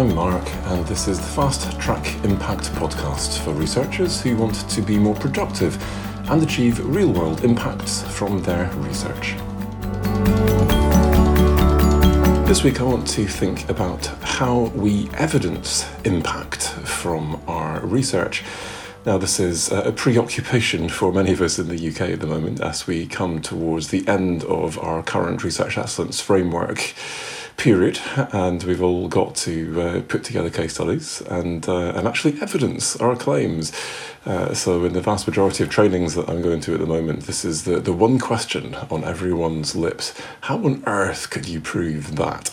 I'm Mark, and this is the Fast Track Impact podcast for researchers who want to be more productive and achieve real world impacts from their research. This week, I want to think about how we evidence impact from our research. Now, this is a preoccupation for many of us in the UK at the moment as we come towards the end of our current research excellence framework period, and we've all got to uh, put together case studies and uh, and actually evidence our claims. Uh, so, in the vast majority of trainings that I'm going to at the moment, this is the, the one question on everyone's lips: How on earth could you prove that?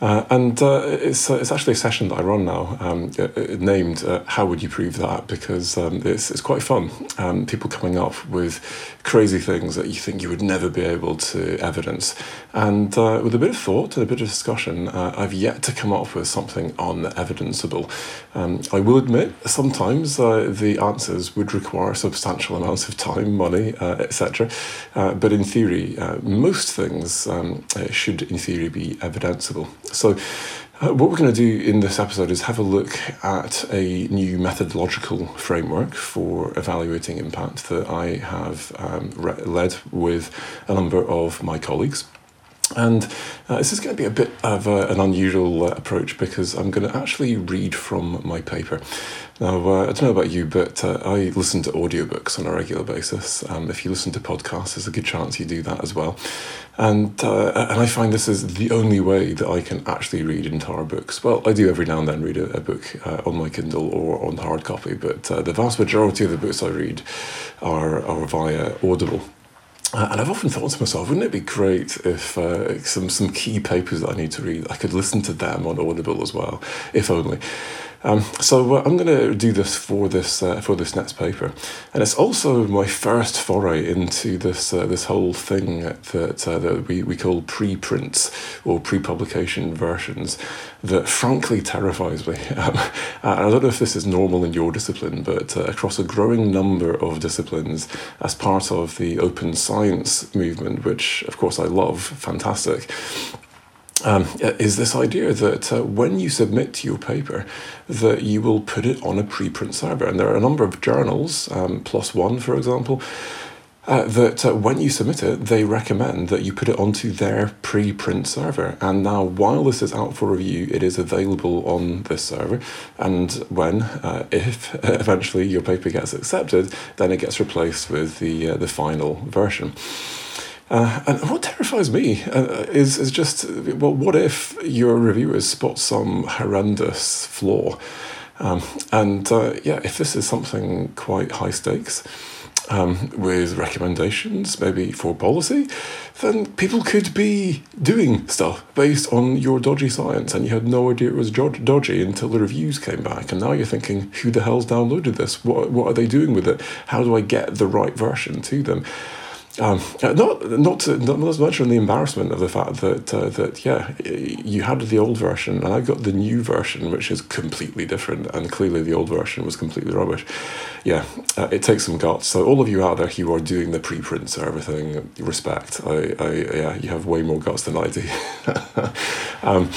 Uh, and uh, it's, uh, it's actually a session that I run now, um, uh, uh, named uh, How Would You Prove That? Because um, it's, it's quite fun. Um, people coming up with crazy things that you think you would never be able to evidence. And with a bit of thought and a bit of discussion, I've yet to come up with something unevidenceable. Um, I will admit, sometimes the answers would require substantial amounts of time, money, etc. but in theory, most things um, should, in theory, be evidenceable. So, uh, what we're going to do in this episode is have a look at a new methodological framework for evaluating impact that I have um, re- led with a number of my colleagues. And uh, this is going to be a bit of a, an unusual uh, approach because I'm going to actually read from my paper. Now, uh, I don't know about you, but uh, I listen to audiobooks on a regular basis. Um, if you listen to podcasts, there's a good chance you do that as well. And, uh, and I find this is the only way that I can actually read entire books. Well, I do every now and then read a, a book uh, on my Kindle or on hard copy, but the vast majority of the books I read are, are via Audible. Uh, and I've often thought to myself, wouldn't it be great if uh, some some key papers that I need to read, I could listen to them on Audible as well, if only. Um, so I'm going to do this for this uh, for this next paper, and it's also my first foray into this uh, this whole thing that uh, that we, we call preprints or pre-publication versions, that frankly terrifies me. Um, I don't know if this is normal in your discipline, but uh, across a growing number of disciplines, as part of the open science movement, which of course I love, fantastic um, is this idea that uh, when you submit your paper, that you will put it on a preprint server, and there are a number of journals, um, PLOS One, for example, uh, that uh, when you submit it, they recommend that you put it onto their preprint server. And now, while this is out for review, it is available on this server. And when, uh, if eventually your paper gets accepted, then it gets replaced with the uh, the final version. Uh, and what terrifies me uh, is is just well, what if your reviewers spot some horrendous flaw, um, and uh, yeah, if this is something quite high stakes. Um, with recommendations, maybe for policy, then people could be doing stuff based on your dodgy science, and you had no idea it was dodgy until the reviews came back. And now you're thinking, who the hell's downloaded this? What, what are they doing with it? How do I get the right version to them? Um, not not to, not as much on the embarrassment of the fact that uh, that yeah you had the old version and I got the new version which is completely different and clearly the old version was completely rubbish. Yeah, uh, it takes some guts. So all of you out there who are doing the preprints or everything, respect. I, I yeah you have way more guts than I do. um,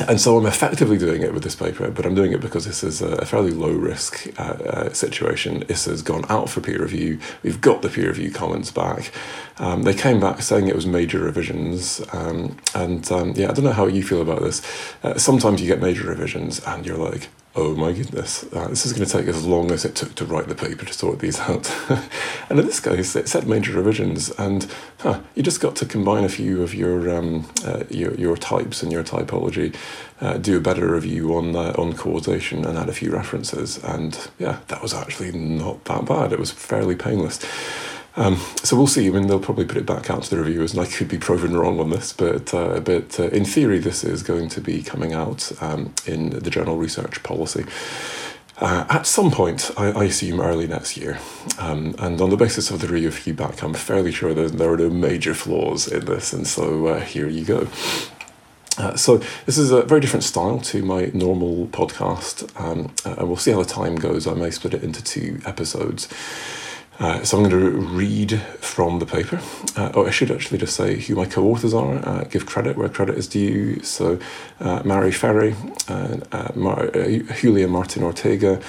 and so I'm effectively doing it with this paper, but I'm doing it because this is a fairly low risk uh, uh, situation. This has gone out for peer review. We've got the peer review comments back. Um, they came back saying it was major revisions. Um, and um, yeah, I don't know how you feel about this. Uh, sometimes you get major revisions and you're like, oh my goodness, uh, this is going to take as long as it took to write the paper to sort these out. and in this case, it said major revisions, and huh, you just got to combine a few of your um, uh, your, your types and your typology, uh, do a better review on on causation, and add a few references. And yeah, that was actually not that bad. It was fairly painless. Um, so we'll see. I mean, they'll probably put it back out to the reviewers, and I could be proven wrong on this, but uh, but uh, in theory, this is going to be coming out um, in the Journal Research Policy. Uh, at some point, I, I, assume early next year. Um, and on the basis of the review feedback, I'm fairly sure that there are no major flaws in this, and so uh, here you go. Uh, so this is a very different style to my normal podcast, um, uh, and we'll see how the time goes. I may split it into two episodes. Uh, so I'm going to read from the paper. Uh, oh, I should actually just say who my co-authors are. Uh, give credit where credit is due. So, uh, Mari Ferre, uh, uh, Mar- Julia Martin Ortega,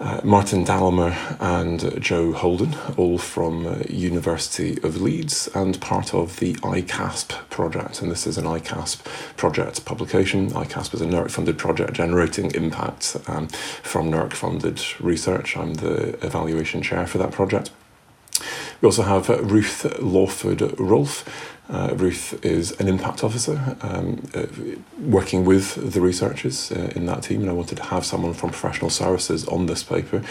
uh, Martin Dallimer and uh, Joe Holden, all from uh, University of Leeds and part of the ICASP project. And this is an ICASP project publication. ICASP is a NERC-funded project generating impact um, from NERC-funded research. I'm the evaluation chair for that project. We also have Ruth Lawford Rolfe, uh, Ruth is an impact officer um, uh, working with the researchers uh, in that team, and I wanted to have someone from professional services on this paper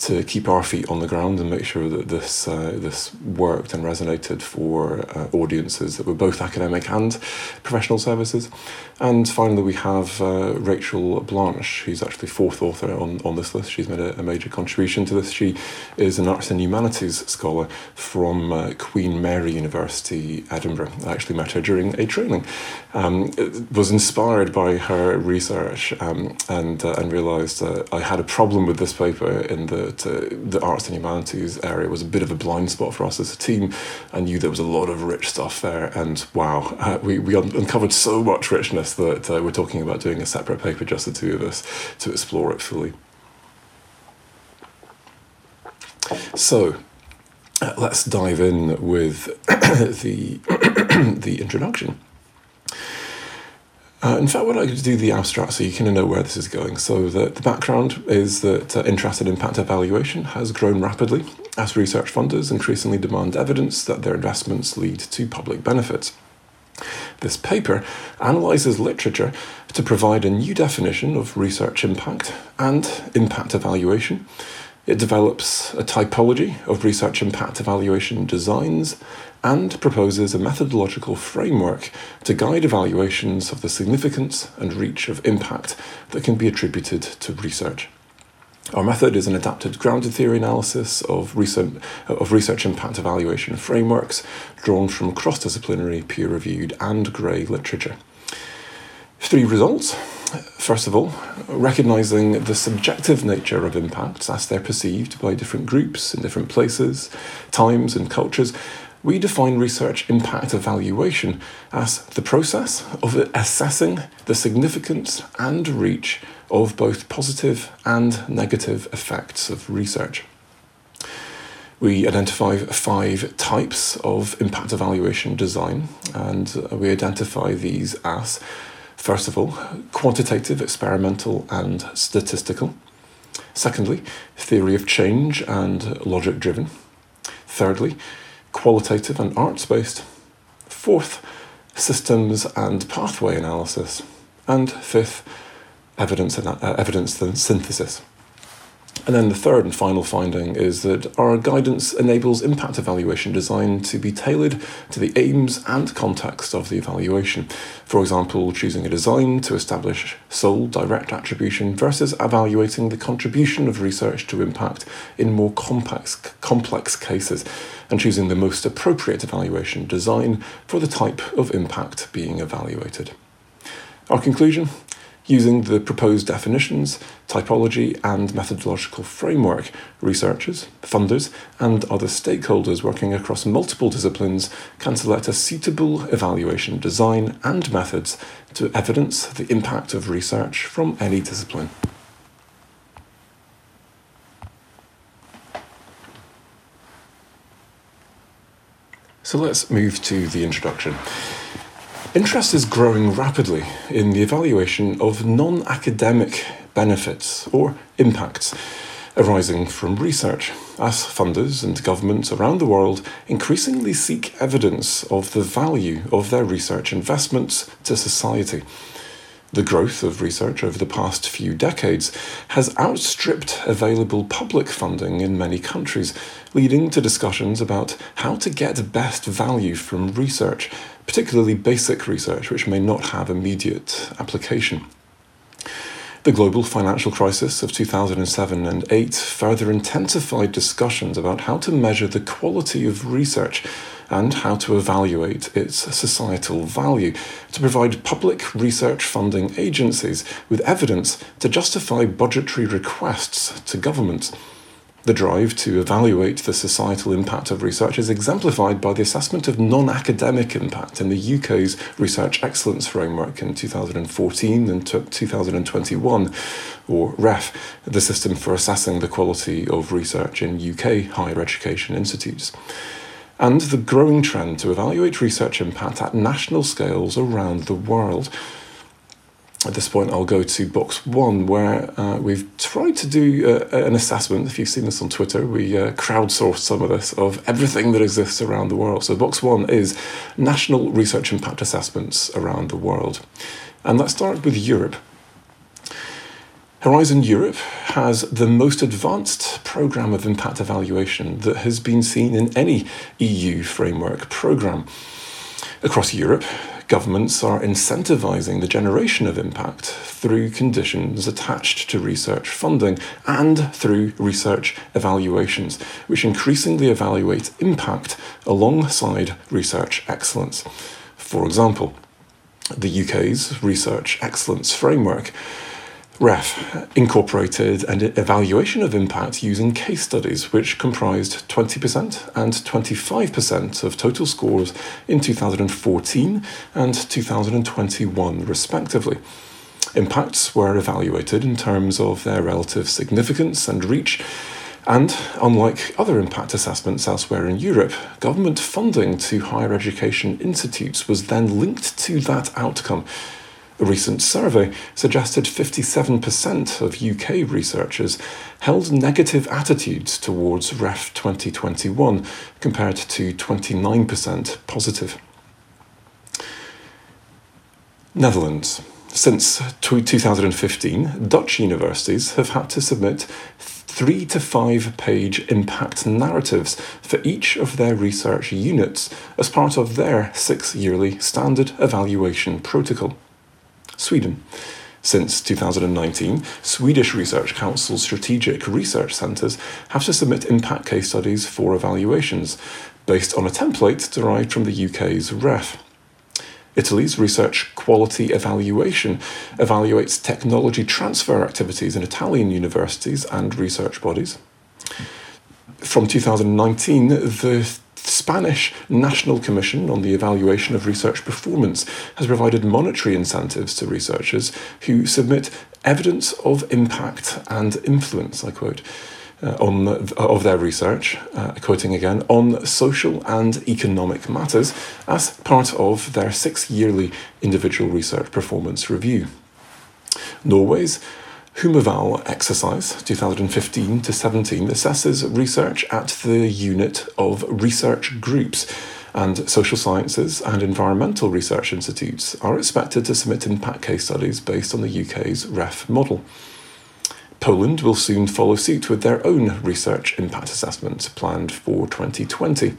to keep our feet on the ground and make sure that this uh, this worked and resonated for uh, audiences that were both academic and professional services. And finally, we have uh, Rachel Blanche, who's actually fourth author on, on this list. She's made a, a major contribution to this. She is an arts and humanities scholar from Queen Mary University, Edinburgh. I actually met her during a training. Um, was inspired by her research um, and uh, and realised I had a problem with this paper in the that uh, the arts and humanities area was a bit of a blind spot for us as a team. I knew there was a lot of rich stuff there, and wow, uh, we, we un- uncovered so much richness that uh, we're talking about doing a separate paper, just the two of us, to explore it fully. So, let's dive in with the the introduction. Uh, in fact, what I do the abstract so you kind of know where this is going. So the, the background is that uh, interest in impact evaluation has grown rapidly as research funders increasingly demand evidence that their investments lead to public benefits. This paper analyses literature to provide a new definition of research impact and impact evaluation. It develops a typology of research impact evaluation designs and proposes a methodological framework to guide evaluations of the significance and reach of impact that can be attributed to research. Our method is an adapted grounded theory analysis of research, of research impact evaluation frameworks drawn from cross disciplinary, peer reviewed, and grey literature. Three results. First of all, recognizing the subjective nature of impacts as they're perceived by different groups in different places, times, and cultures, we define research impact evaluation as the process of assessing the significance and reach of both positive and negative effects of research. We identify five types of impact evaluation design, and we identify these as first of all, quantitative, experimental, and statistical. Secondly, theory of change and logic driven. Thirdly, qualitative and arts based. Fourth, systems and pathway analysis. And fifth, evidence, and, uh, evidence synthesis. And then the third and final finding is that our guidance enables impact evaluation design to be tailored to the aims and context of the evaluation. For example, choosing a design to establish sole direct attribution versus evaluating the contribution of research to impact in more complex, complex cases, and choosing the most appropriate evaluation design for the type of impact being evaluated. Our conclusion Using the proposed definitions, typology, and methodological framework, researchers, funders, and other stakeholders working across multiple disciplines can select a suitable evaluation design and methods to evidence the impact of research from any discipline. So let's move to the introduction. Interest is growing rapidly in the evaluation of non academic benefits or impacts arising from research, as funders and governments around the world increasingly seek evidence of the value of their research investments to society. The growth of research over the past few decades has outstripped available public funding in many countries, leading to discussions about how to get best value from research, particularly basic research which may not have immediate application. The global financial crisis of 2007 and 8 further intensified discussions about how to measure the quality of research and how to evaluate its societal value to provide public research funding agencies with evidence to justify budgetary requests to governments. The drive to evaluate the societal impact of research is exemplified by the assessment of non academic impact in the UK's Research Excellence Framework in 2014 and 2021, or REF, the system for assessing the quality of research in UK higher education institutes. And the growing trend to evaluate research impact at national scales around the world at this point, I'll go to box one, where uh, we've tried to do uh, an assessment. If you've seen this on Twitter, we uh, crowdsourced some of this of everything that exists around the world. So, box one is national research impact assessments around the world. And let's start with Europe. Horizon Europe has the most advanced programme of impact evaluation that has been seen in any EU framework programme. Across Europe, governments are incentivising the generation of impact through conditions attached to research funding and through research evaluations, which increasingly evaluate impact alongside research excellence. For example, the UK's Research Excellence Framework REF incorporated an evaluation of impact using case studies, which comprised 20% and 25% of total scores in 2014 and 2021, respectively. Impacts were evaluated in terms of their relative significance and reach. And unlike other impact assessments elsewhere in Europe, government funding to higher education institutes was then linked to that outcome, a recent survey suggested 57% of UK researchers held negative attitudes towards REF 2021 compared to 29% positive. Netherlands. Since 2015, Dutch universities have had to submit three to five page impact narratives for each of their research units as part of their six yearly standard evaluation protocol. Sweden. Since 2019, Swedish Research Council's strategic research centres have to submit impact case studies for evaluations, based on a template derived from the UK's REF. Italy's Research Quality Evaluation evaluates technology transfer activities in Italian universities and research bodies. From 2019, the Spanish National Commission on the Evaluation of Research Performance has provided monetary incentives to researchers who submit evidence of impact and influence, I quote, uh, on of their research, uh, quoting again, on social and economic matters as part of their six yearly individual research performance review. Norway's HUMEVAL exercise 2015 to 17 assesses research at the unit of research groups and social sciences and environmental research institutes are expected to submit impact case studies based on the UK's REF model. Poland will soon follow suit with their own research impact assessment planned for 2020.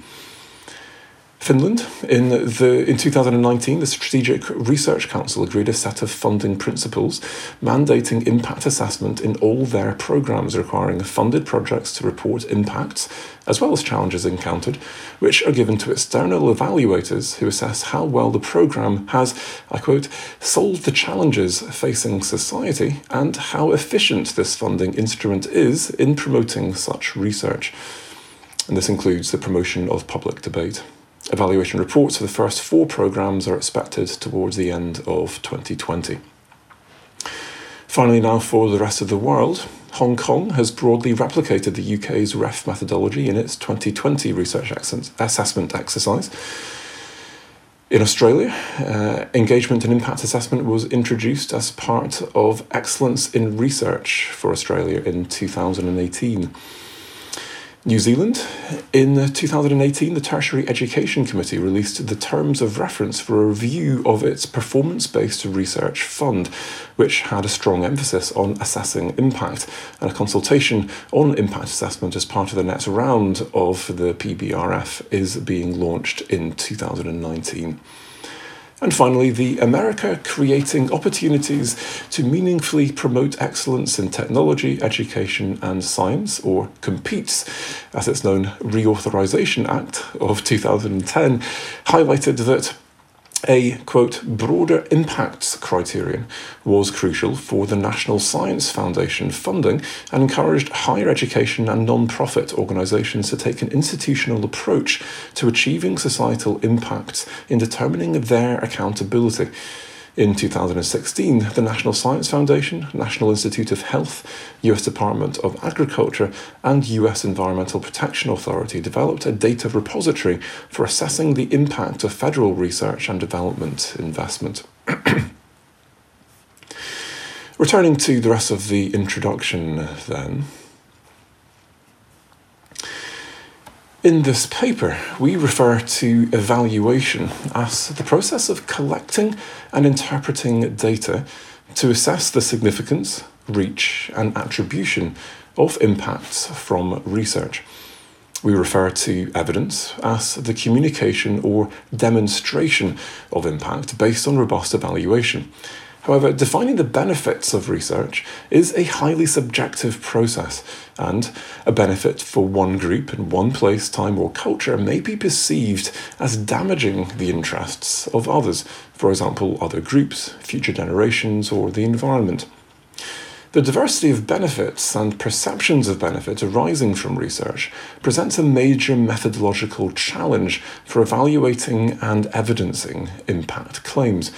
Finland. In the in 2019, the Strategic Research Council agreed a set of funding principles mandating impact assessment in all their programs requiring funded projects to report impacts as well as challenges encountered, which are given to external evaluators who assess how well the program has, I quote, solved the challenges facing society and how efficient this funding instrument is in promoting such research. And this includes the promotion of public debate. Evaluation reports for the first four programmes are expected towards the end of 2020. Finally, now for the rest of the world, Hong Kong has broadly replicated the UK's REF methodology in its 2020 research assessment exercise. In Australia, uh, engagement and impact assessment was introduced as part of Excellence in Research for Australia in 2018. New Zealand. In 2018, the Tertiary Education Committee released the terms of reference for a review of its performance based research fund, which had a strong emphasis on assessing impact, and a consultation on impact assessment as part of the next round of the PBRF is being launched in 2019. And finally, the America Creating Opportunities to Meaningfully Promote Excellence in Technology, Education and Science, or COMPETES, as it's known, Reauthorization Act of 2010, highlighted that A quote broader impacts criterion was crucial for the National Science Foundation funding and encouraged higher education and non-profit organisations to take an institutional approach to achieving societal impacts in determining their accountability. In 2016, the National Science Foundation, National Institute of Health, US Department of Agriculture, and US Environmental Protection Authority developed a data repository for assessing the impact of federal research and development investment. Returning to the rest of the introduction, then. In this paper, we refer to evaluation as the process of collecting and interpreting data to assess the significance, reach, and attribution of impacts from research. We refer to evidence as the communication or demonstration of impact based on robust evaluation. However, defining the benefits of research is a highly subjective process, and a benefit for one group in one place, time, or culture may be perceived as damaging the interests of others, for example, other groups, future generations, or the environment. The diversity of benefits and perceptions of benefit arising from research presents a major methodological challenge for evaluating and evidencing impact claims.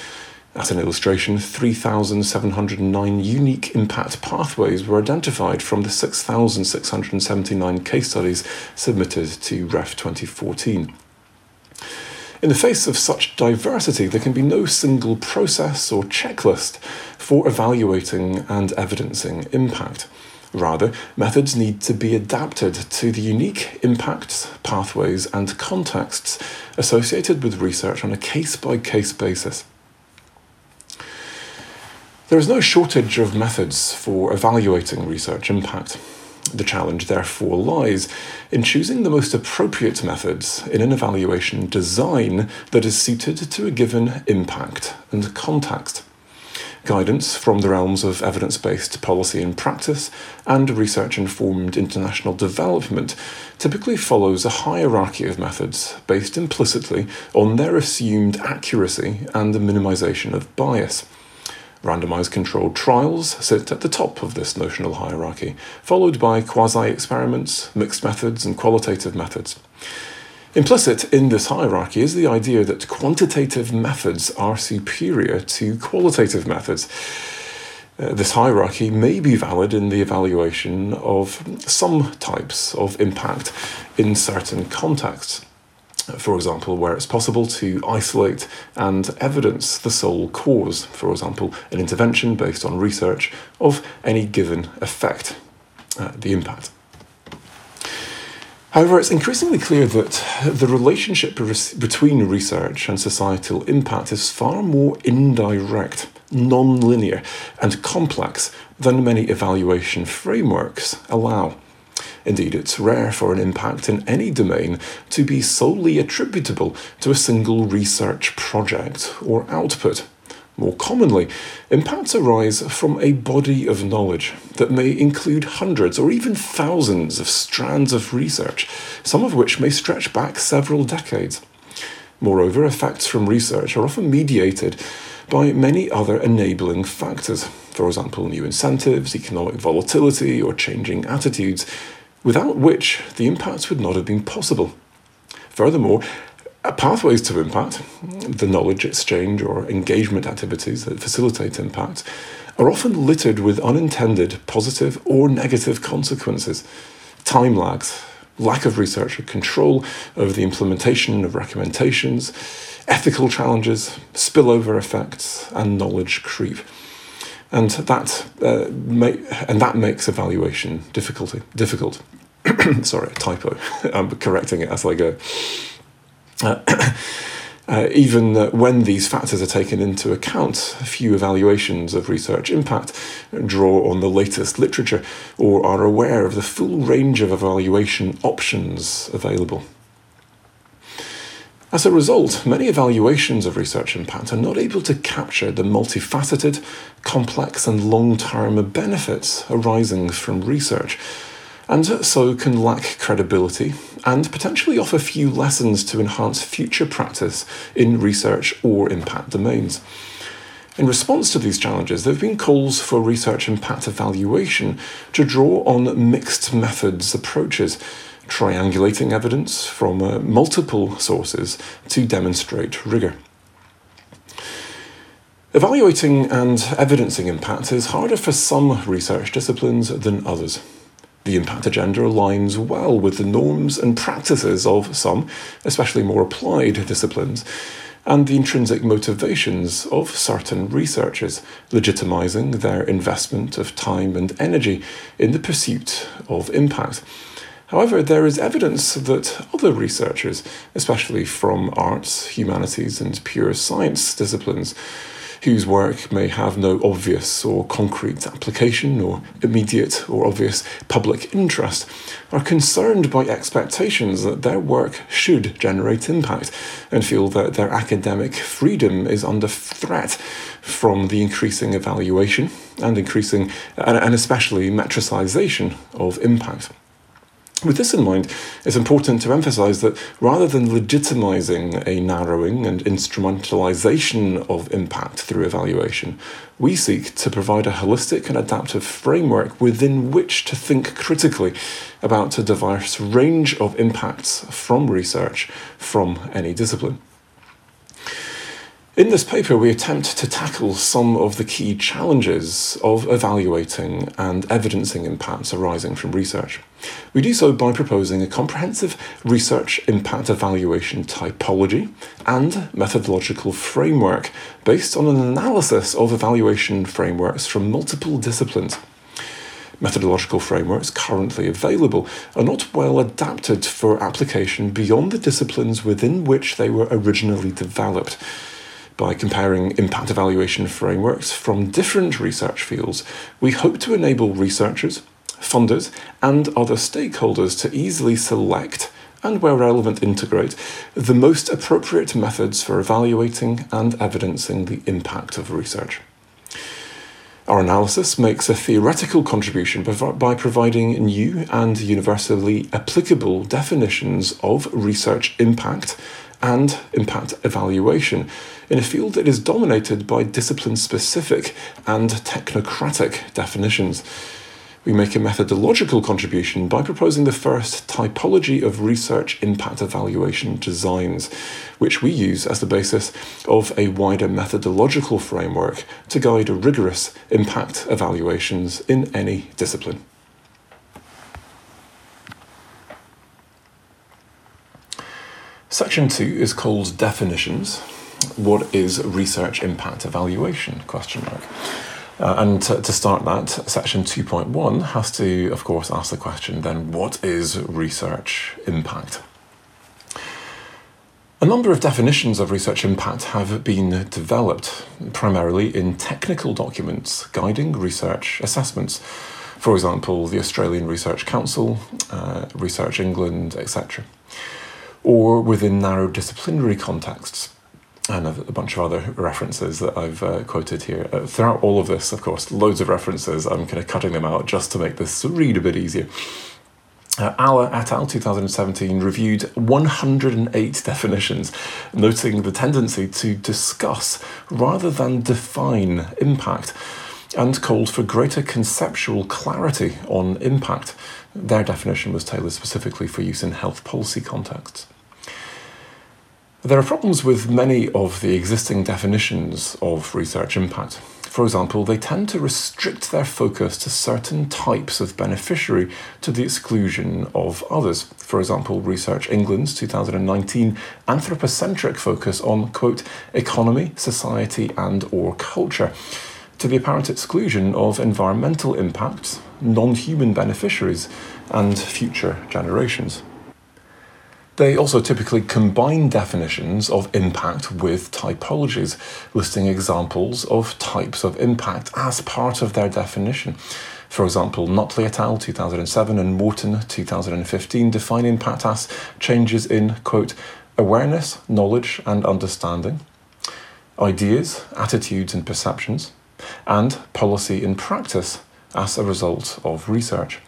As an illustration, 3,709 unique impact pathways were identified from the 6,679 case studies submitted to REF 2014. In the face of such diversity, there can be no single process or checklist for evaluating and evidencing impact. Rather, methods need to be adapted to the unique impacts, pathways, and contexts associated with research on a case by case basis. There is no shortage of methods for evaluating research impact. The challenge, therefore, lies in choosing the most appropriate methods in an evaluation design that is suited to a given impact and context. Guidance from the realms of evidence based policy and practice and research informed international development typically follows a hierarchy of methods based implicitly on their assumed accuracy and the minimization of bias. Randomized controlled trials sit at the top of this notional hierarchy, followed by quasi experiments, mixed methods, and qualitative methods. Implicit in this hierarchy is the idea that quantitative methods are superior to qualitative methods. Uh, this hierarchy may be valid in the evaluation of some types of impact in certain contexts for example, where it's possible to isolate and evidence the sole cause, for example, an intervention based on research of any given effect, uh, the impact. However, it's increasingly clear that the relationship between research and societal impact is far more indirect, non linear, and complex than many evaluation frameworks allow. Indeed, it's rare for an impact in any domain to be solely attributable to a single research project or output. More commonly, impacts arise from a body of knowledge that may include hundreds or even thousands of strands of research, some of which may stretch back several decades. Moreover, effects from research are often mediated by many other enabling factors, for example, new incentives, economic volatility, or changing attitudes, without which the impacts would not have been possible. Furthermore, uh, pathways to impact, the knowledge exchange or engagement activities that facilitate impact, are often littered with unintended positive or negative consequences, time lags, lack of research or control over the implementation of recommendations, ethical challenges, spillover effects, and knowledge creep and that uh, and that makes evaluation difficulty difficult. Sorry, typo. I'm correcting it as I go. Uh, uh, even uh, when these factors are taken into account, few evaluations of research impact draw on the latest literature or are aware of the full range of evaluation options available. As a result, many evaluations of research impact are not able to capture the multifaceted, complex, and long term benefits arising from research. and so can lack credibility and potentially offer few lessons to enhance future practice in research or impact domains. In response to these challenges, there have been calls for research impact evaluation to draw on mixed methods approaches, triangulating evidence from uh, multiple sources to demonstrate rigour. Evaluating and evidencing impact is harder for some research disciplines than others. The impact agenda aligns well with the norms and practices of some, especially more applied disciplines, and the intrinsic motivations of certain researchers, legitimizing their investment of time and energy in the pursuit of impact. However, there is evidence that other researchers, especially from arts, humanities, and pure science disciplines, whose work may have no obvious or concrete application or immediate or obvious public interest, are concerned by expectations that their work should generate impact and feel that their academic freedom is under threat from the increasing evaluation and increasing and especially metricization of impact. With this in mind, it's important to emphasize that rather than legitimizing a narrowing and instrumentalization of impact through evaluation, we seek to provide a holistic and adaptive framework within which to think critically about a diverse range of impacts from research from any discipline. In this paper, we attempt to tackle some of the key challenges of evaluating and evidencing impacts arising from research. We do so by proposing a comprehensive research impact evaluation typology and methodological framework based on an analysis of evaluation frameworks from multiple disciplines. Methodological frameworks currently available are not well adapted for application beyond the disciplines within which they were originally developed by comparing impact evaluation frameworks from different research fields, we hope to enable researchers, funders, and other stakeholders to easily select and, where relevant, integrate the most appropriate methods for evaluating and evidencing the impact of research. Our analysis makes a theoretical contribution by providing new and universally applicable definitions of research impact and impact evaluation in a field that is dominated by discipline specific and technocratic definitions. We make a methodological contribution by proposing the first typology of research impact evaluation designs, which we use as the basis of a wider methodological framework to guide rigorous impact evaluations in any discipline. Section 2 is called Definitions. What is research impact evaluation? Question mark. Uh, and to, to, start that, section 2.1 has to, of course, ask the question then what is research impact? A number of definitions of research impact have been developed, primarily in technical documents guiding research assessments. For example, the Australian Research Council, uh, Research England, etc or within narrow disciplinary contexts. And a bunch of other references that I've uh, quoted here. Uh, throughout all of this, of course, loads of references. I'm kind of cutting them out just to make this read a bit easier. Uh, Alla et al. 2017 reviewed 108 definitions, noting the tendency to discuss rather than define impact, and called for greater conceptual clarity on impact. Their definition was tailored specifically for use in health policy contexts. There are problems with many of the existing definitions of research impact. For example, they tend to restrict their focus to certain types of beneficiary to the exclusion of others. For example, Research England's 2019 anthropocentric focus on, quote, economy, society, and or culture, to the apparent exclusion of environmental impacts, non-human beneficiaries, and future generations. They also typically combine definitions of impact with typologies, listing examples of types of impact as part of their definition. For example, Nutley et al. 2007 and Morton 2015 define impact as changes in, quote, awareness, knowledge, and understanding, ideas, attitudes, and perceptions, and policy in practice as a result of research.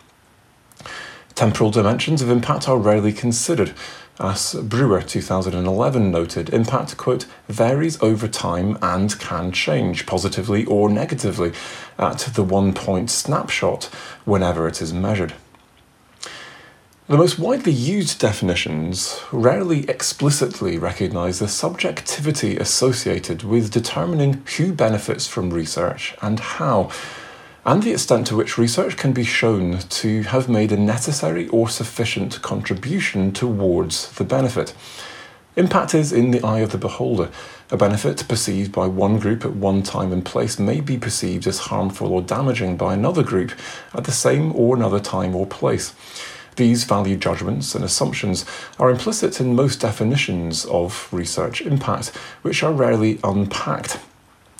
Temporal dimensions of impact are rarely considered. As Brewer 2011 noted, impact, quote, varies over time and can change positively or negatively at the one point snapshot whenever it is measured. The most widely used definitions rarely explicitly recognize the subjectivity associated with determining who benefits from research and how, and the extent to which research can be shown to have made a necessary or sufficient contribution towards the benefit. Impact is in the eye of the beholder. A benefit perceived by one group at one time and place may be perceived as harmful or damaging by another group at the same or another time or place. These value judgments and assumptions are implicit in most definitions of research impact, which are rarely unpacked.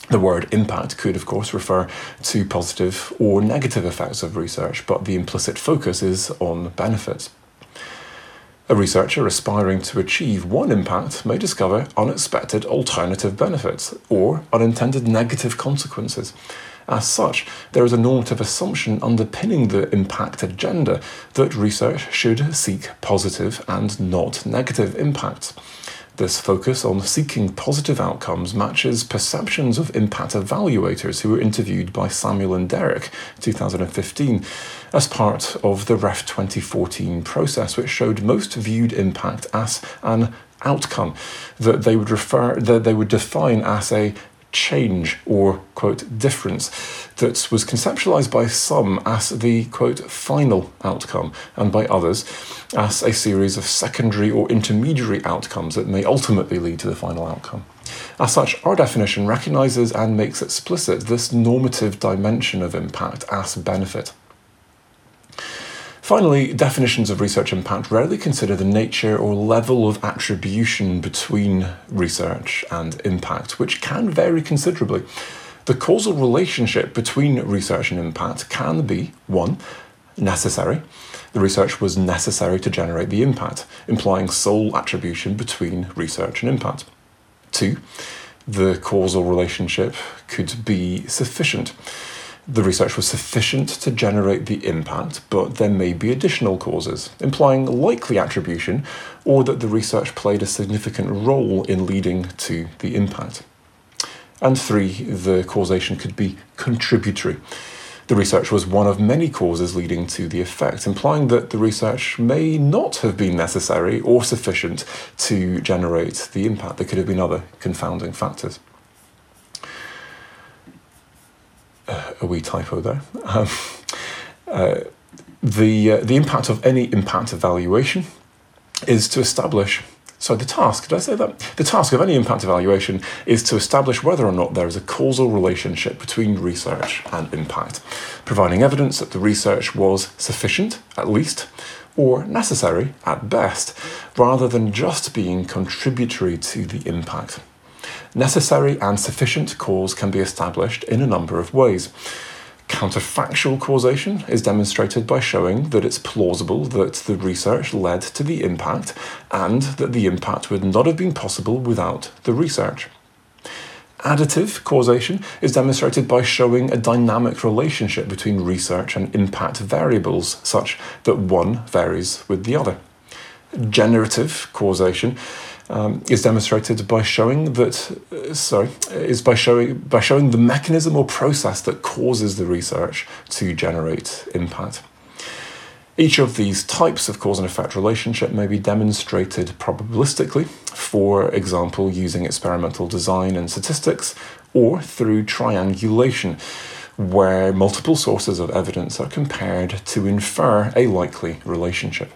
The word impact could, of course, refer to positive or negative effects of research, but the implicit focus is on benefits. A researcher aspiring to achieve one impact may discover unexpected alternative benefits or unintended negative consequences. As such, there is a normative assumption underpinning the impact agenda that research should seek positive and not negative impacts. This focus on seeking positive outcomes matches perceptions of impact evaluators who were interviewed by Samuel and Derrick 2015 as part of the REF 2014 process, which showed most viewed impact as an outcome that they would refer that they would define as a change or, quote, difference that was conceptualized by some as the, quote, final outcome and by others as a series of secondary or intermediary outcomes that may ultimately lead to the final outcome. As such, our definition recognizes and makes explicit this normative dimension of impact as benefit. Finally, definitions of research impact rarely consider the nature or level of attribution between research and impact, which can vary considerably. The causal relationship between research and impact can be 1. necessary. The research was necessary to generate the impact, implying sole attribution between research and impact. 2. The causal relationship could be sufficient the research was sufficient to generate the impact, but there may be additional causes, implying likely attribution or that the research played a significant role in leading to the impact. And three, the causation could be contributory. The research was one of many causes leading to the effect, implying that the research may not have been necessary or sufficient to generate the impact. There could have been other confounding factors. A wee typo there. Um, uh, the, uh, the impact of any impact evaluation is to establish so the task, did I say that? The task of any impact evaluation is to establish whether or not there is a causal relationship between research and impact, providing evidence that the research was sufficient, at least, or necessary, at best, rather than just being contributory to the impact. Necessary and sufficient cause can be established in a number of ways. Counterfactual causation is demonstrated by showing that it's plausible that the research led to the impact and that the impact would not have been possible without the research. Additive causation is demonstrated by showing a dynamic relationship between research and impact variables, such that one varies with the other. Generative causation um, is demonstrated by showing that uh, sorry is by showing by showing the mechanism or process that causes the research to generate impact. Each of these types of cause and effect relationship may be demonstrated probabilistically, for example, using experimental design and statistics, or through triangulation, where multiple sources of evidence are compared to infer a likely relationship.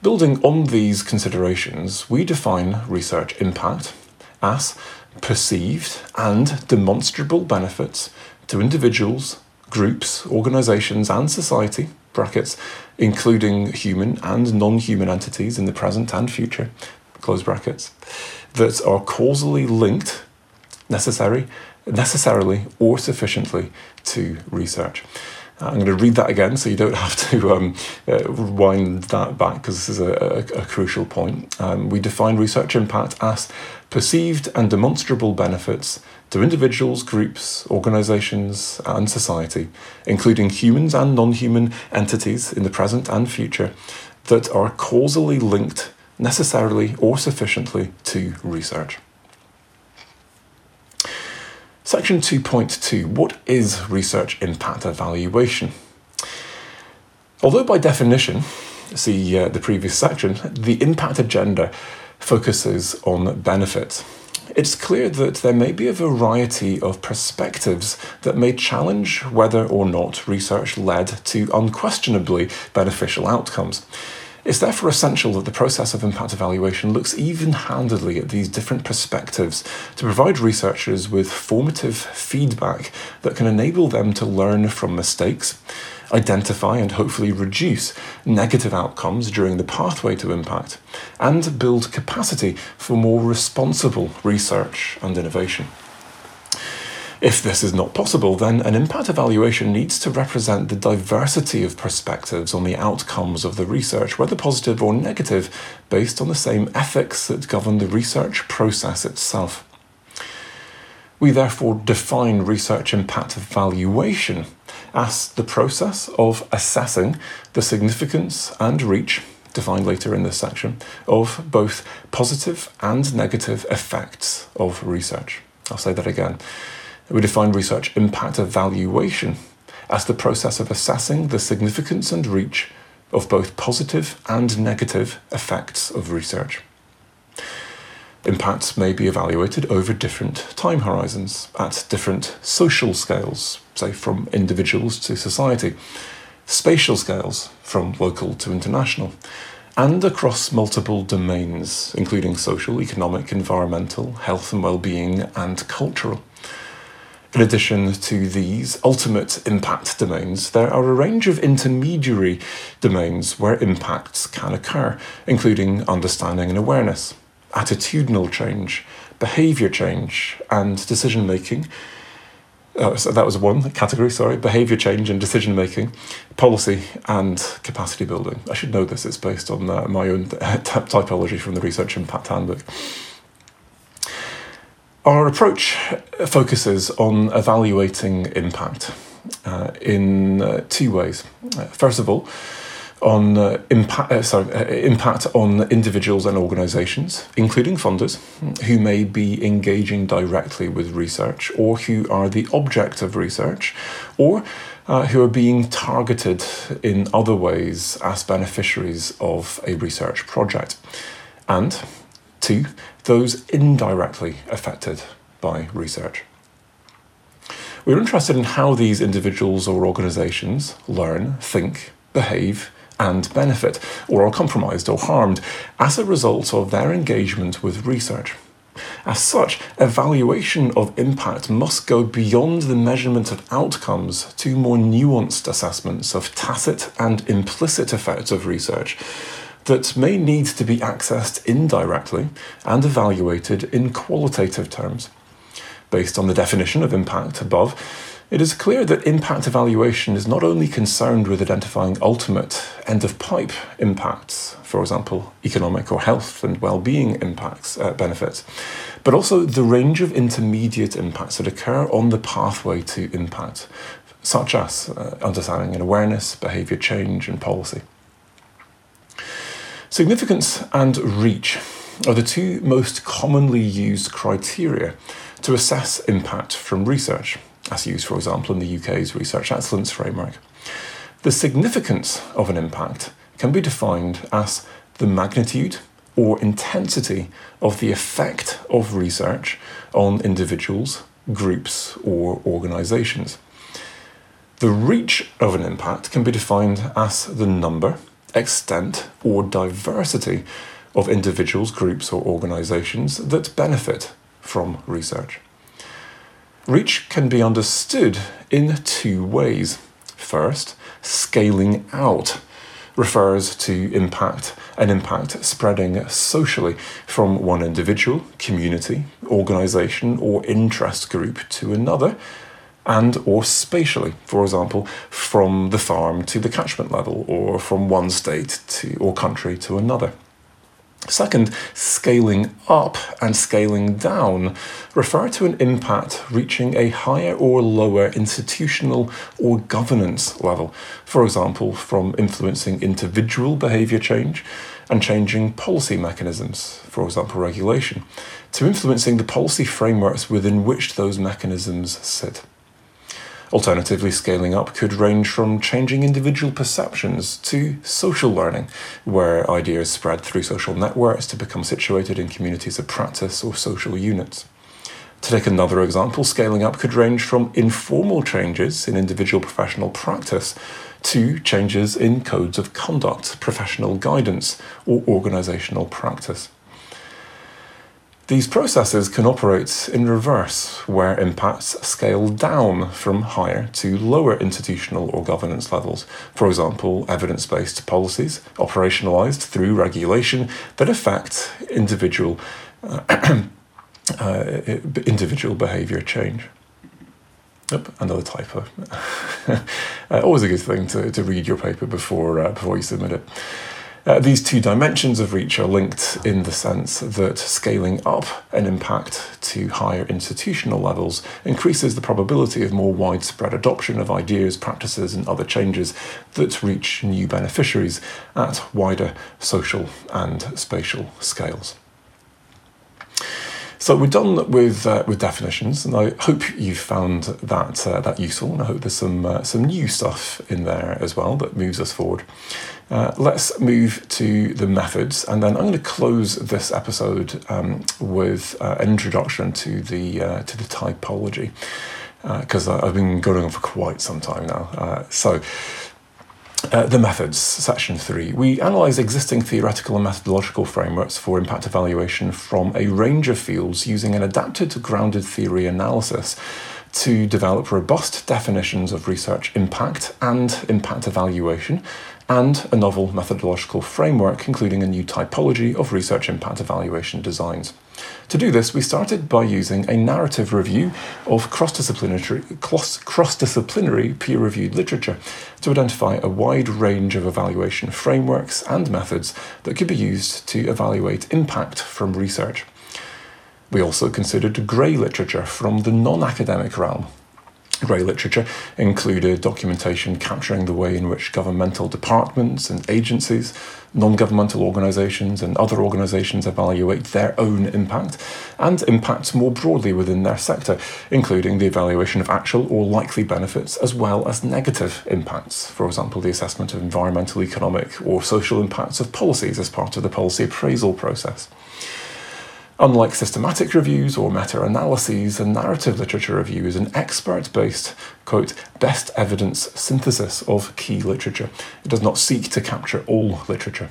Building on these considerations, we define research impact as perceived and demonstrable benefits to individuals, groups, organizations, and society, brackets, including human and non human entities in the present and future, close brackets, that are causally linked, necessary, necessarily, or sufficiently to research. I'm going to read that again so you don't have to um, uh, wind that back because this is a, a, a crucial point. Um, we define research impact as perceived and demonstrable benefits to individuals, groups, organisations, and society, including humans and non human entities in the present and future, that are causally linked necessarily or sufficiently to research. Section 2.2 What is research impact evaluation? Although, by definition, see uh, the previous section, the impact agenda focuses on benefit. It's clear that there may be a variety of perspectives that may challenge whether or not research led to unquestionably beneficial outcomes. It's therefore essential that the process of impact evaluation looks even handedly at these different perspectives to provide researchers with formative feedback that can enable them to learn from mistakes, identify and hopefully reduce negative outcomes during the pathway to impact, and build capacity for more responsible research and innovation. If this is not possible, then an impact evaluation needs to represent the diversity of perspectives on the outcomes of the research, whether positive or negative, based on the same ethics that govern the research process itself. We therefore define research impact evaluation as the process of assessing the significance and reach, defined later in this section, of both positive and negative effects of research. I'll say that again. We define research impact evaluation as the process of assessing the significance and reach of both positive and negative effects of research. Impacts may be evaluated over different time horizons, at different social scales, say from individuals to society, spatial scales, from local to international, and across multiple domains, including social, economic, environmental, health and well-being, and cultural. In addition to these ultimate impact domains, there are a range of intermediary domains where impacts can occur, including understanding and awareness, attitudinal change, behaviour change, and decision making. Uh, so that was one category, sorry, behaviour change and decision making, policy and capacity building. I should know this, it's based on uh, my own typology from the Research Impact Handbook. Our approach focuses on evaluating impact uh, in uh, two ways. Uh, first of all, on uh, impact, uh, sorry, uh, impact on individuals and organisations, including funders who may be engaging directly with research or who are the object of research, or who are being targeted in other ways as beneficiaries of a research project. And those indirectly affected by research. We're interested in how these individuals or organisations learn, think, behave, and benefit, or are compromised or harmed as a result of their engagement with research. As such, evaluation of impact must go beyond the measurement of outcomes to more nuanced assessments of tacit and implicit effects of research that may need to be accessed indirectly and evaluated in qualitative terms. Based on the definition of impact above, it is clear that impact evaluation is not only concerned with identifying ultimate end of pipe impacts, for example, economic or health and well being impacts, uh, benefits, but also the range of intermediate impacts that occur on the pathway to impact, such as uh, understanding and awareness, behaviour change, and policy. Significance and reach are the two most commonly used criteria to assess impact from research, as used, for example, in the UK's Research Excellence Framework. The significance of an impact can be defined as the magnitude or intensity of the effect of research on individuals, groups, or organisations. The reach of an impact can be defined as the number extent, or diversity of individuals, groups, or organisations that benefit from research. Reach can be understood in two ways. First, scaling out refers to impact, an impact spreading socially from one individual, community, organisation, or interest group to another, and or spatially, for example, from the farm to the catchment level or from one state to or country to another. Second, scaling up and scaling down refer to an impact reaching a higher or lower institutional or governance level, for example, from influencing individual behaviour change and changing policy mechanisms, for example, regulation, to influencing the policy frameworks within which those mechanisms sit. Alternatively, scaling up could range from changing individual perceptions to social learning, where ideas spread through social networks to become situated in communities of practice or social units. To take another example, scaling up could range from informal changes in individual professional practice to changes in codes of conduct, professional guidance, or organisational practice. These processes can operate in reverse, where impacts scale down from higher to lower institutional or governance levels. For example, evidence based policies operationalized through regulation that affect individual, uh, uh, individual behavior change. Yep, another typo. uh, always a good thing to, to read your paper before, uh, before you submit it. Uh, these two dimensions of reach are linked in the sense that scaling up an impact to higher institutional levels increases the probability of more widespread adoption of ideas, practices, and other changes that reach new beneficiaries at wider social and spatial scales. So we're done with uh, with definitions, and I hope you've found that uh, that useful. And I hope there's some uh, some new stuff in there as well that moves us forward. Uh, let's move to the methods, and then I'm going to close this episode um, with uh, an introduction to the uh, to the typology because I've been going on for quite some time now. so. Uh, the methods, section three. We analyse existing theoretical and methodological frameworks for impact evaluation from a range of fields using an adapted to grounded theory analysis to develop robust definitions of research impact and impact evaluation, and a novel methodological framework, including a new typology of research impact evaluation designs. To do this, we started by using a narrative review of cross-disciplinary, cross-disciplinary peer-reviewed literature to identify a wide range of evaluation frameworks and methods that could be used to evaluate impact from research. We also considered grey literature from the non-academic realm, Grey literature included documentation capturing the way in which governmental departments and agencies, non governmental organisations, and other organisations evaluate their own impact and impacts more broadly within their sector, including the evaluation of actual or likely benefits as well as negative impacts. For example, the assessment of environmental, economic, or social impacts of policies as part of the policy appraisal process. Unlike systematic reviews or meta analyses, a narrative literature review is an expert based, quote, best evidence synthesis of key literature. It does not seek to capture all literature.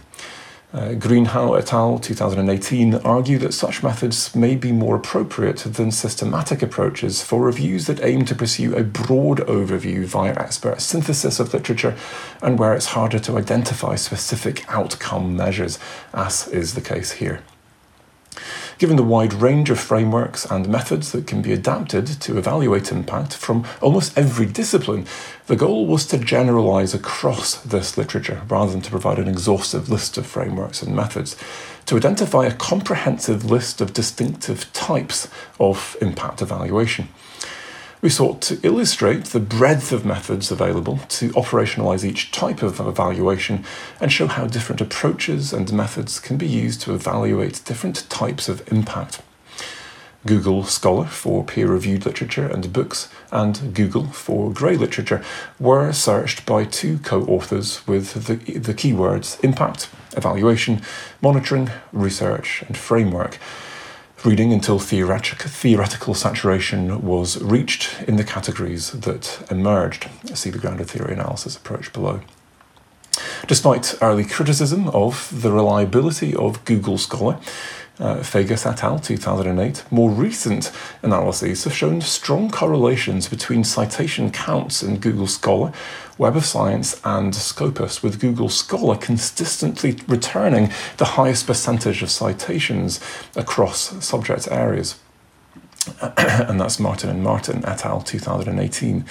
Uh, Greenhalgh et al. 2018 argue that such methods may be more appropriate than systematic approaches for reviews that aim to pursue a broad overview via expert synthesis of literature and where it's harder to identify specific outcome measures, as is the case here. Given the wide range of frameworks and methods that can be adapted to evaluate impact from almost every discipline, the goal was to generalize across this literature rather than to provide an exhaustive list of frameworks and methods, to identify a comprehensive list of distinctive types of impact evaluation. We sought to illustrate the breadth of methods available to operationalize each type of evaluation and show how different approaches and methods can be used to evaluate different types of impact. Google Scholar for peer reviewed literature and books, and Google for grey literature were searched by two co authors with the, the keywords impact, evaluation, monitoring, research, and framework reading until theoretic, theoretical saturation was reached in the categories that emerged. See the grounded theory analysis approach below. Despite early criticism of the reliability of Google Scholar, uh, Falagas et al. 2008, more recent analyses have shown strong correlations between citation counts in Google Scholar, Web of Science, and Scopus, with Google Scholar consistently returning the highest percentage of citations across subject areas. and that's Martin and Martin et al. 2018,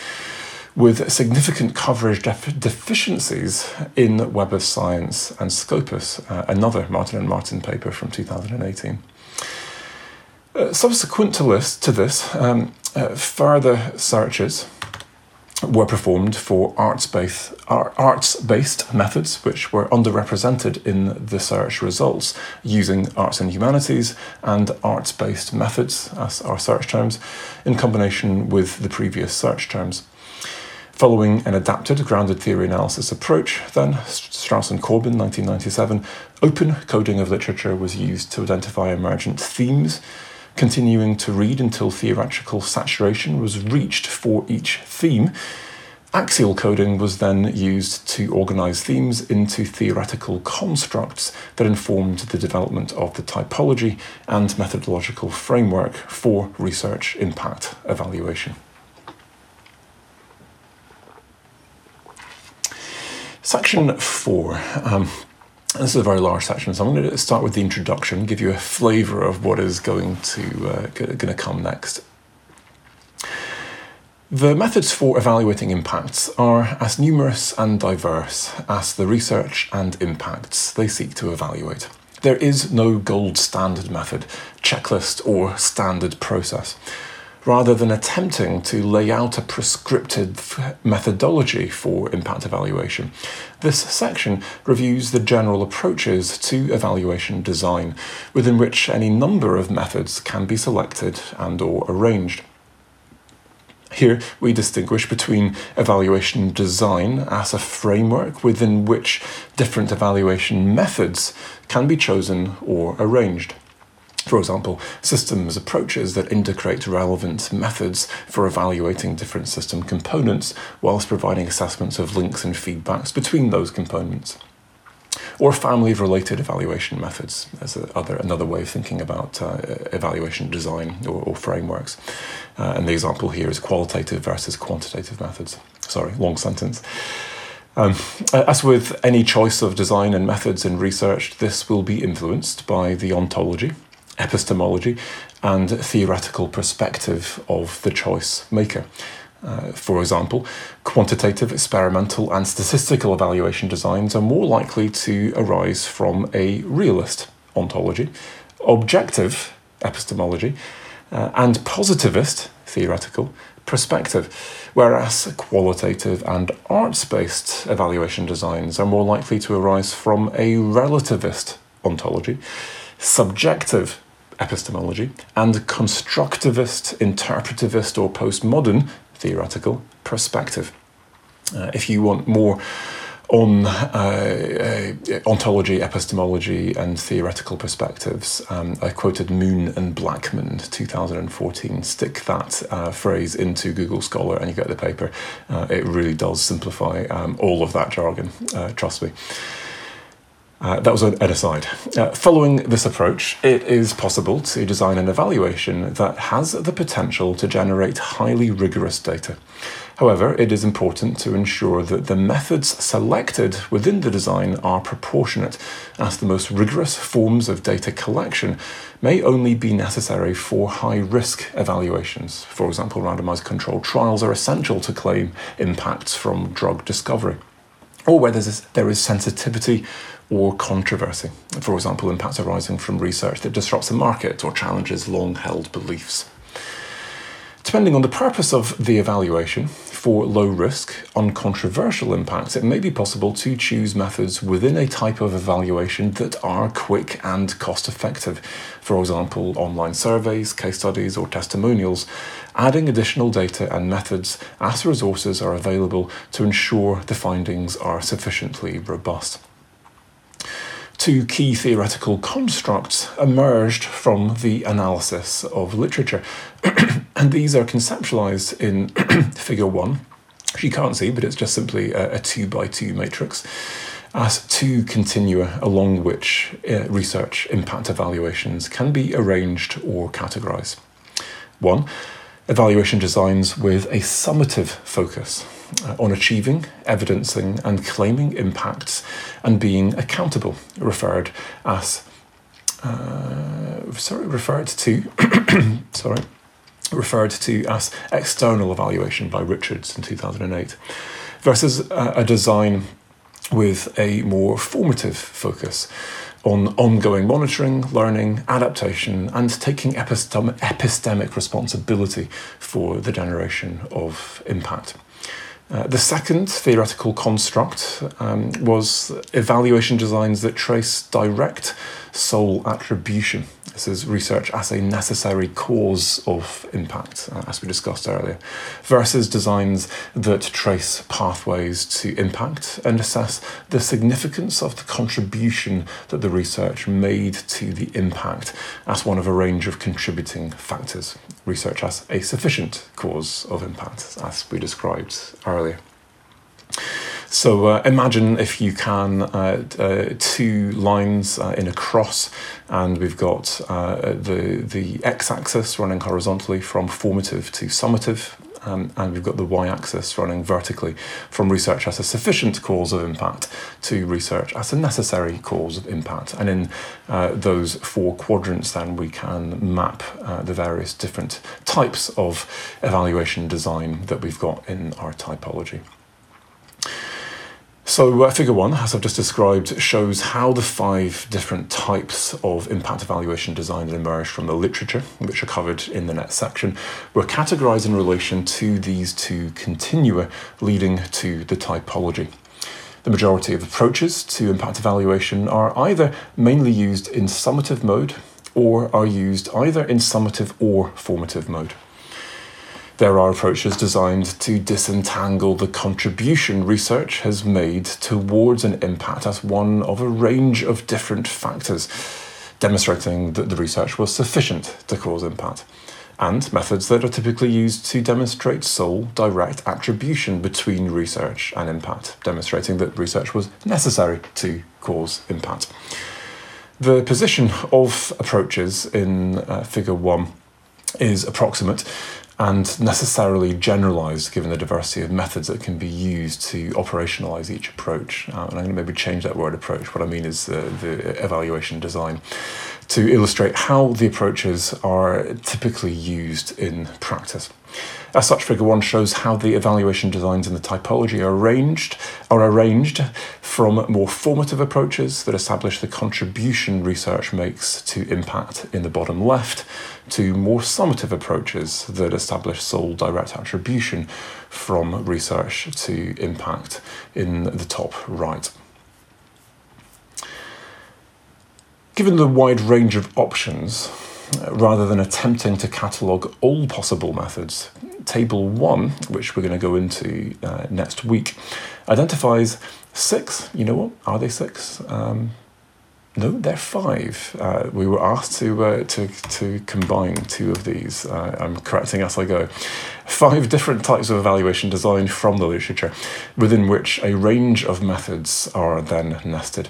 with significant coverage def- deficiencies in Web of Science and Scopus, uh, another Martin and Martin paper from 2018. Uh, subsequent to, list, to this, um, uh, further searches were performed for arts-based, arts-based methods which were underrepresented in the search results using arts and humanities and arts-based methods as our search terms in combination with the previous search terms. Following an adapted grounded theory analysis approach, then Strauss and Corbin, 1997, open coding of literature was used to identify emergent themes continuing to read until theoretical saturation was reached for each theme. Axial coding was then used to organize themes into theoretical constructs that informed the development of the typology and methodological framework for research impact evaluation. Section 4. Um, this is a very large section, so I'm going to start with the introduction, give you a flavour of what is going to uh, going to come next. The methods for evaluating impacts are as numerous and diverse as the research and impacts they seek to evaluate. There is no gold standard method, checklist, or standard process rather than attempting to lay out a prescriptive methodology for impact evaluation. This section reviews the general approaches to evaluation design, within which any number of methods can be selected and or arranged. Here we distinguish between evaluation design as a framework within which different evaluation methods can be chosen or arranged. For example, systems approaches that integrate relevant methods for evaluating different system components whilst providing assessments of links and feedbacks between those components. Or family of related evaluation methods as a, other, another way of thinking about uh, evaluation design or, or frameworks. Uh, and the example here is qualitative versus quantitative methods. Sorry, long sentence. Um, as with any choice of design and methods in research, this will be influenced by the ontology, epistemology and theoretical perspective of the choice maker. Uh, for example, quantitative, experimental, and statistical evaluation designs are more likely to arise from a realist ontology, objective epistemology, uh, and positivist, theoretical, perspective, whereas qualitative and arts based evaluation designs are more likely to arise from a relativist ontology, subjective epistemology and constructivist, interpretivist, or postmodern theoretical perspective. Uh, if you want more on uh, uh, ontology, epistemology, and theoretical perspectives. Um, I quoted Moon and Blackman, 2014. Stick that uh, phrase into Google Scholar and you get the paper. Uh, it really does simplify um, all of that jargon, uh, trust me. Uh, that was an aside. Uh, following this approach, it is possible to design an evaluation that has the potential to generate highly rigorous data. However, it is important to ensure that the methods selected within the design are proportionate, as the most rigorous forms of data collection may only be necessary for high risk evaluations. For example, randomized controlled trials are essential to claim impacts from drug discovery or where there is sensitivity or controversy. For example, impacts arising from research that disrupts the market or challenges long held beliefs. Depending on the purpose of the evaluation, for low risk, uncontroversial impacts, it may be possible to choose methods within a type of evaluation that are quick and cost effective. For example, online surveys, case studies, or testimonials, adding additional data and methods as resources are available to ensure the findings are sufficiently robust two key theoretical constructs emerged from the analysis of literature. and these are conceptualized in figure one, which you can't see, but it's just simply a, a two by two matrix, as two continua along which uh, research impact evaluations can be arranged or categorized. One, evaluation designs with a summative focus on achieving, evidencing, and claiming impacts and being accountable, referred as uh, sorry, referred to sorry referred to as external evaluation by Richards in 2008, versus a design with a more formative focus on ongoing monitoring, learning, adaptation, and taking epistem- epistemic responsibility for the generation of impact. Uh, the second theoretical construct um, was evaluation designs that trace direct sole attribution. This is research as a necessary cause of impact, uh, as we discussed earlier, versus designs that trace pathways to impact and assess the significance of the contribution that the research made to the impact as one of a range of contributing factors. Research as a sufficient cause of impact, as we described earlier. So uh, imagine if you can uh, uh, two lines uh, in a cross, and we've got uh, the the x-axis running horizontally from formative to summative. Um, and we've got the y-axis running vertically from research as a sufficient cause of impact to research as a necessary cause of impact. And in uh, those four quadrants, then we can map the various different types of evaluation design that we've got in our typology. So, uh, figure one, as I've just described, shows how the five different types of impact evaluation design that emerged from the literature, which are covered in the next section, were categorized in relation to these two continua leading to the typology. The majority of approaches to impact evaluation are either mainly used in summative mode or are used either in summative or formative mode. There are approaches designed to disentangle the contribution research has made towards an impact as one of a range of different factors, demonstrating that the research was sufficient to cause impact, and methods that are typically used to demonstrate sole direct attribution between research and impact, demonstrating that research was necessary to cause impact. The position of approaches in uh, Figure 1 is approximate and necessarily generalized given the diversity of methods that can be used to operationalize each approach. Uh, and I'm going to maybe change that word approach. What I mean is the, the evaluation design to illustrate how the approaches are typically used in practice. As such, Figure 1 shows how the evaluation designs in the typology are arranged, are arranged from more formative approaches that establish the contribution research makes to impact in the bottom left, to more summative approaches that establish sole direct attribution from research to impact in the top right. Given the wide range of options, uh, rather than attempting to catalogue all possible methods, Table 1, which we're going to go into uh, next week, identifies six. You know what? Are they six? Um, no, they're five. Uh, we were asked to, uh, to, to combine two of these. Uh, I'm correcting as I go. Five different types of evaluation designed from the literature, within which a range of methods are then nested.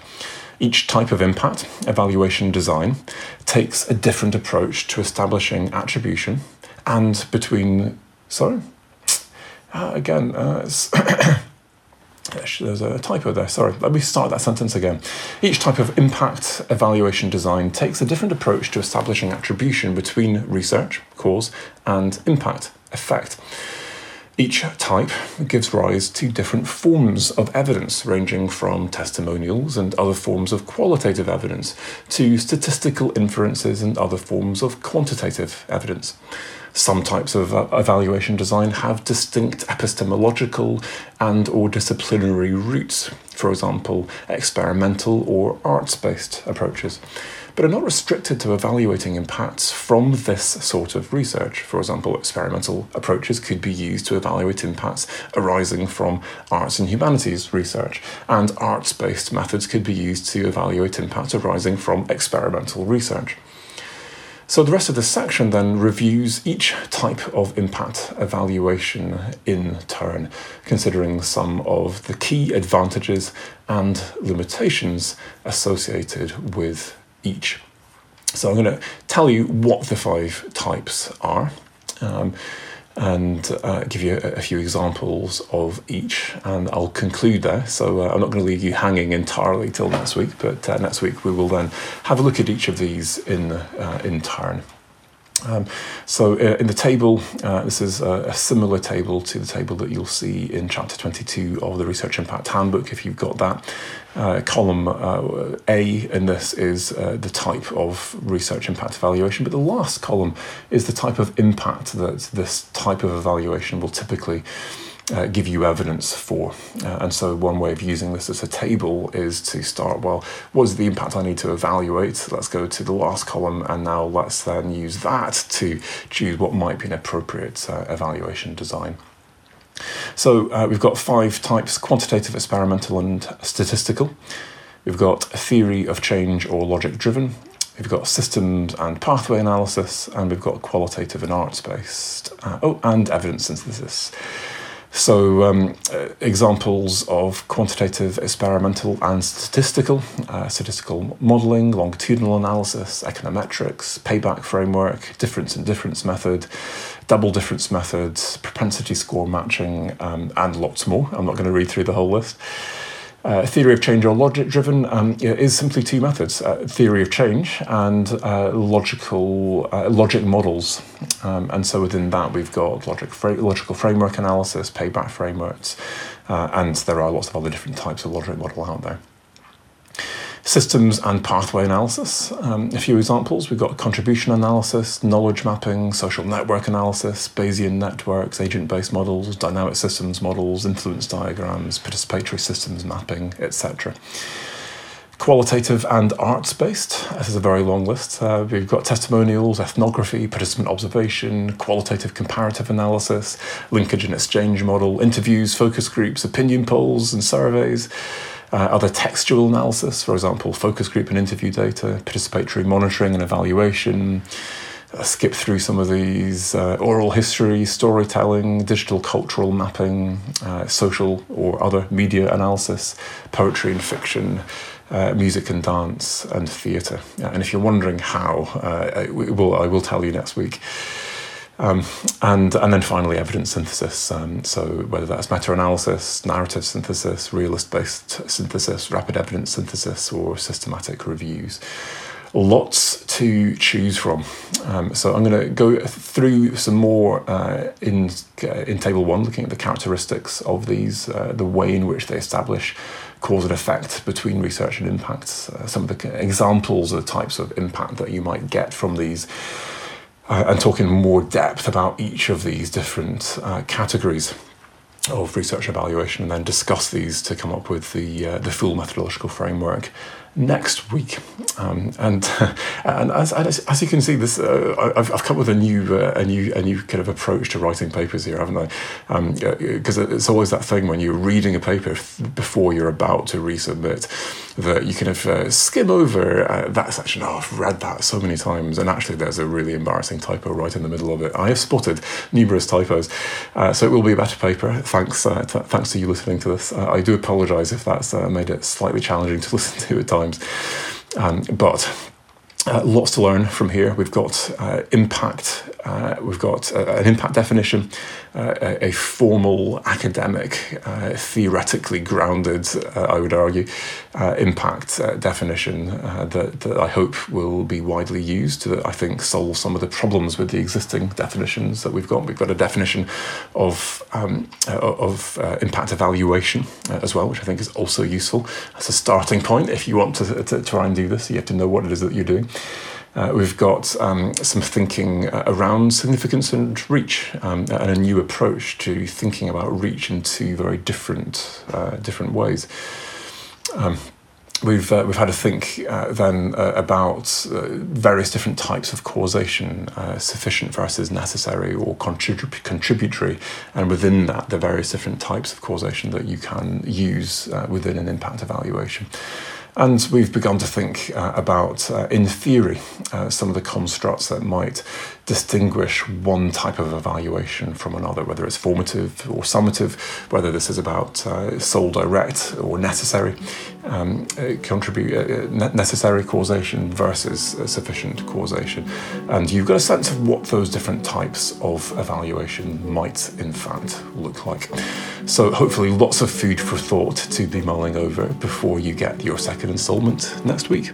Each type of impact evaluation design takes a different approach to establishing attribution and between. Sorry? Uh, again, uh, there's a typo there, sorry. Let me start that sentence again. Each type of impact evaluation design takes a different approach to establishing attribution between research, cause, and impact, effect. Each type gives rise to different forms of evidence, ranging from testimonials and other forms of qualitative evidence to statistical inferences and other forms of quantitative evidence. Some types of uh, evaluation design have distinct epistemological and or disciplinary roots, for example, experimental or arts-based approaches but are not restricted to evaluating impacts from this sort of research. For example, experimental approaches could be used to evaluate impacts arising from arts and humanities research, and arts based methods could be used to evaluate impacts arising from experimental research. So the rest of this section then reviews each type of impact evaluation in turn, considering some of the key advantages and limitations associated with each. So I'm going to tell you what the five types are. Um, and uh, give you a, a, few examples of each, and I'll conclude there. So uh, I'm not going to leave you hanging entirely till next week, but uh, next week we will then have a look at each of these in uh, in turn. Um, so uh, in the table, uh, this is a, a, similar table to the table that you'll see in chapter 22 of the Research Impact Handbook, if you've got that. Uh, column uh, A in this is uh, the type of research impact evaluation, but the last column is the type of impact that this type of evaluation will typically uh, give you evidence for. Uh, and so, one way of using this as a table is to start well, what is the impact I need to evaluate? Let's go to the last column, and now let's then use that to choose what might be an appropriate uh, evaluation design. So, uh, we've got five types quantitative, experimental, and statistical. We've got theory of change or logic driven, We've got systems and pathway analysis, and we've got qualitative and arts based. Uh, oh, and evidence synthesis. So, um, uh, examples of quantitative, experimental, and statistical uh, statistical modeling, longitudinal analysis, econometrics, payback framework, difference in difference method, double difference methods, propensity score matching, um, and lots more. I'm not going to read through the whole list. Uh, theory of change or logic driven um, is simply two methods uh, theory of change and uh, logical uh, logic models. Um, and so within that we've got logic fra- logical framework analysis payback frameworks uh, and there are lots of other different types of logic model out there systems and pathway analysis. Um, a few examples we've got contribution analysis, knowledge mapping, social network analysis, Bayesian networks, agent based models, dynamic systems models, influence diagrams, participatory systems mapping, etc. Qualitative and arts based. This is a very long list. Uh, we've got testimonials, ethnography, participant observation, qualitative comparative analysis, linkage and exchange model, interviews, focus groups, opinion polls, and surveys uh, other textual analysis, for example, focus group and interview data, participatory monitoring and evaluation. Uh, skip through some of these uh, oral history, storytelling, digital cultural mapping, uh, social or other media analysis, poetry and fiction, uh, music and dance, and theatre. and if you're wondering how, uh, I, will, I will tell you next week. Um, and and then finally evidence synthesis. Um, so whether that's meta-analysis, narrative synthesis, realist-based synthesis, rapid evidence synthesis, or systematic reviews. Lots to choose from. Um, so I'm going to go through some more uh, in uh, in table one, looking at the characteristics of these, uh, the way in which they establish cause and effect between research and impacts. Uh, some of the examples of the types of impact that you might get from these uh, and talk in more depth about each of these different uh, categories of research evaluation and then discuss these to come up with the, uh, the full methodological framework next week. Um, and and as, as, you can see, this uh, I've, I've come with a new uh, a new a new kind of approach to writing papers here, haven't I? Because um, it's always that thing when you're reading a paper before you're about to resubmit that you kind of uh, skim over uh, that section. Oh, I've read that so many times, and actually, there's a really embarrassing typo right in the middle of it. I have spotted numerous typos, uh, so it will be a better paper. Thanks, uh, t- thanks to you listening to this. I do apologise if that's made it slightly challenging to listen to at times times. Um, but uh, lots to learn from here. We've got uh, impact, uh, we've got uh, an impact definition, uh, a, a, formal academic, uh, theoretically grounded, I would argue, impact definition that, that I hope will be widely used that I think solve some of the problems with the existing definitions that we've got. We've got a definition of, um, of impact evaluation as well, which I think is also useful as a starting point if you want to, to try and do this. You have to know what it is that you're doing. Uh, we've got um, some thinking uh, around significance and reach, um, and a new approach to thinking about reach in two very different uh, different ways. Um, we've uh, we've had to think uh, then uh, about various different types of causation, sufficient versus necessary or contrib- contributory, and within that the various different types of causation that you can use within an impact evaluation. And we've begun to think uh, about, uh, in theory, uh, some of the constructs that might distinguish one type of evaluation from another, whether it's formative or summative, whether this is about uh, sole direct or necessary, um, uh, contribute uh, necessary causation versus sufficient causation. And you've got a sense of what those different types of evaluation might, in fact, look like. So, hopefully, lots of food for thought to be mulling over before you get your second installment next week.